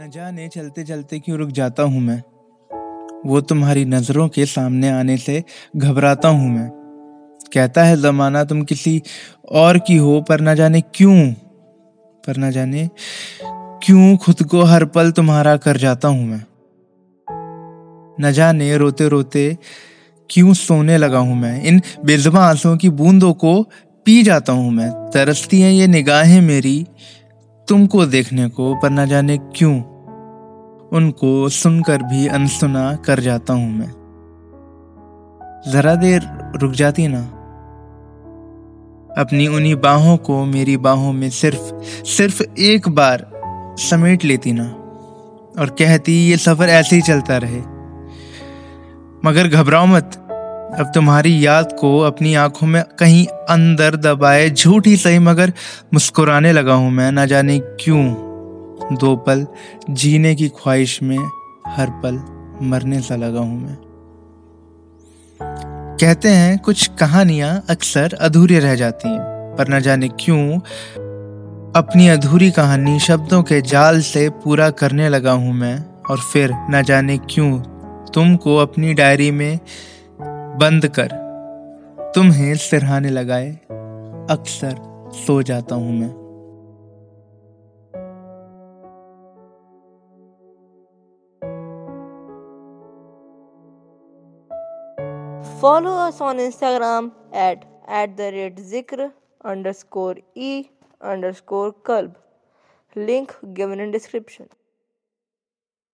न जाने चलते चलते क्यों रुक जाता हूँ मैं? वो तुम्हारी नज़रों के सामने आने से घबराता हूँ मैं। कहता है, जमाना तुम किसी और की हो पर न जाने क्यों? पर न जाने क्यों खुद को हर पल तुम्हारा कर जाता हूँ मैं? न जाने रोते रोते क्यों सोने लगा हूँ मैं? इन बेजबा आंसुओं की बूंदों को पी जाता हूँ मैं। तरसती हैं ये निगाहें मेरी तुमको देखने को पर न जाने क्यों? उनको सुनकर भी अनसुना कर जाता हूँ मैं। जरा देर रुक जाती ना। अपनी उन्हीं बाहों को मेरी बाहों में सिर्फ़ सिर्फ़ एक बार समेट लेती ना। और कहती, ये सफ़र ऐसे ही चलता रहे। मगर घबराओ मत। अब तुम्हारी याद को अपनी आँखों में कहीं अंदर दबाए झूठी सही, मगर मुस्कुराने लगा हूँ मैं। ना जाने क्यों, दो पल जीने की ख्वाहिश में, हर पल मरने सा लगा हूँ मैं। कहते हैं, कुछ कहानियाँ अक्सर अधूरी रह जाती हैं, पर न जाने क्यों, अपनी अधूरी कहानी शब्दों के जाल से पूरा करने लगा हूँ मैं, और फिर न जाने क्यों, तुमको अपनी डायरी में बंद कर। तुम्हें सिरहाने लगाए, अक्सर सो जाता हूँ मैं। Follow us on Instagram at at the rate Zikr underscore E underscore club link given in description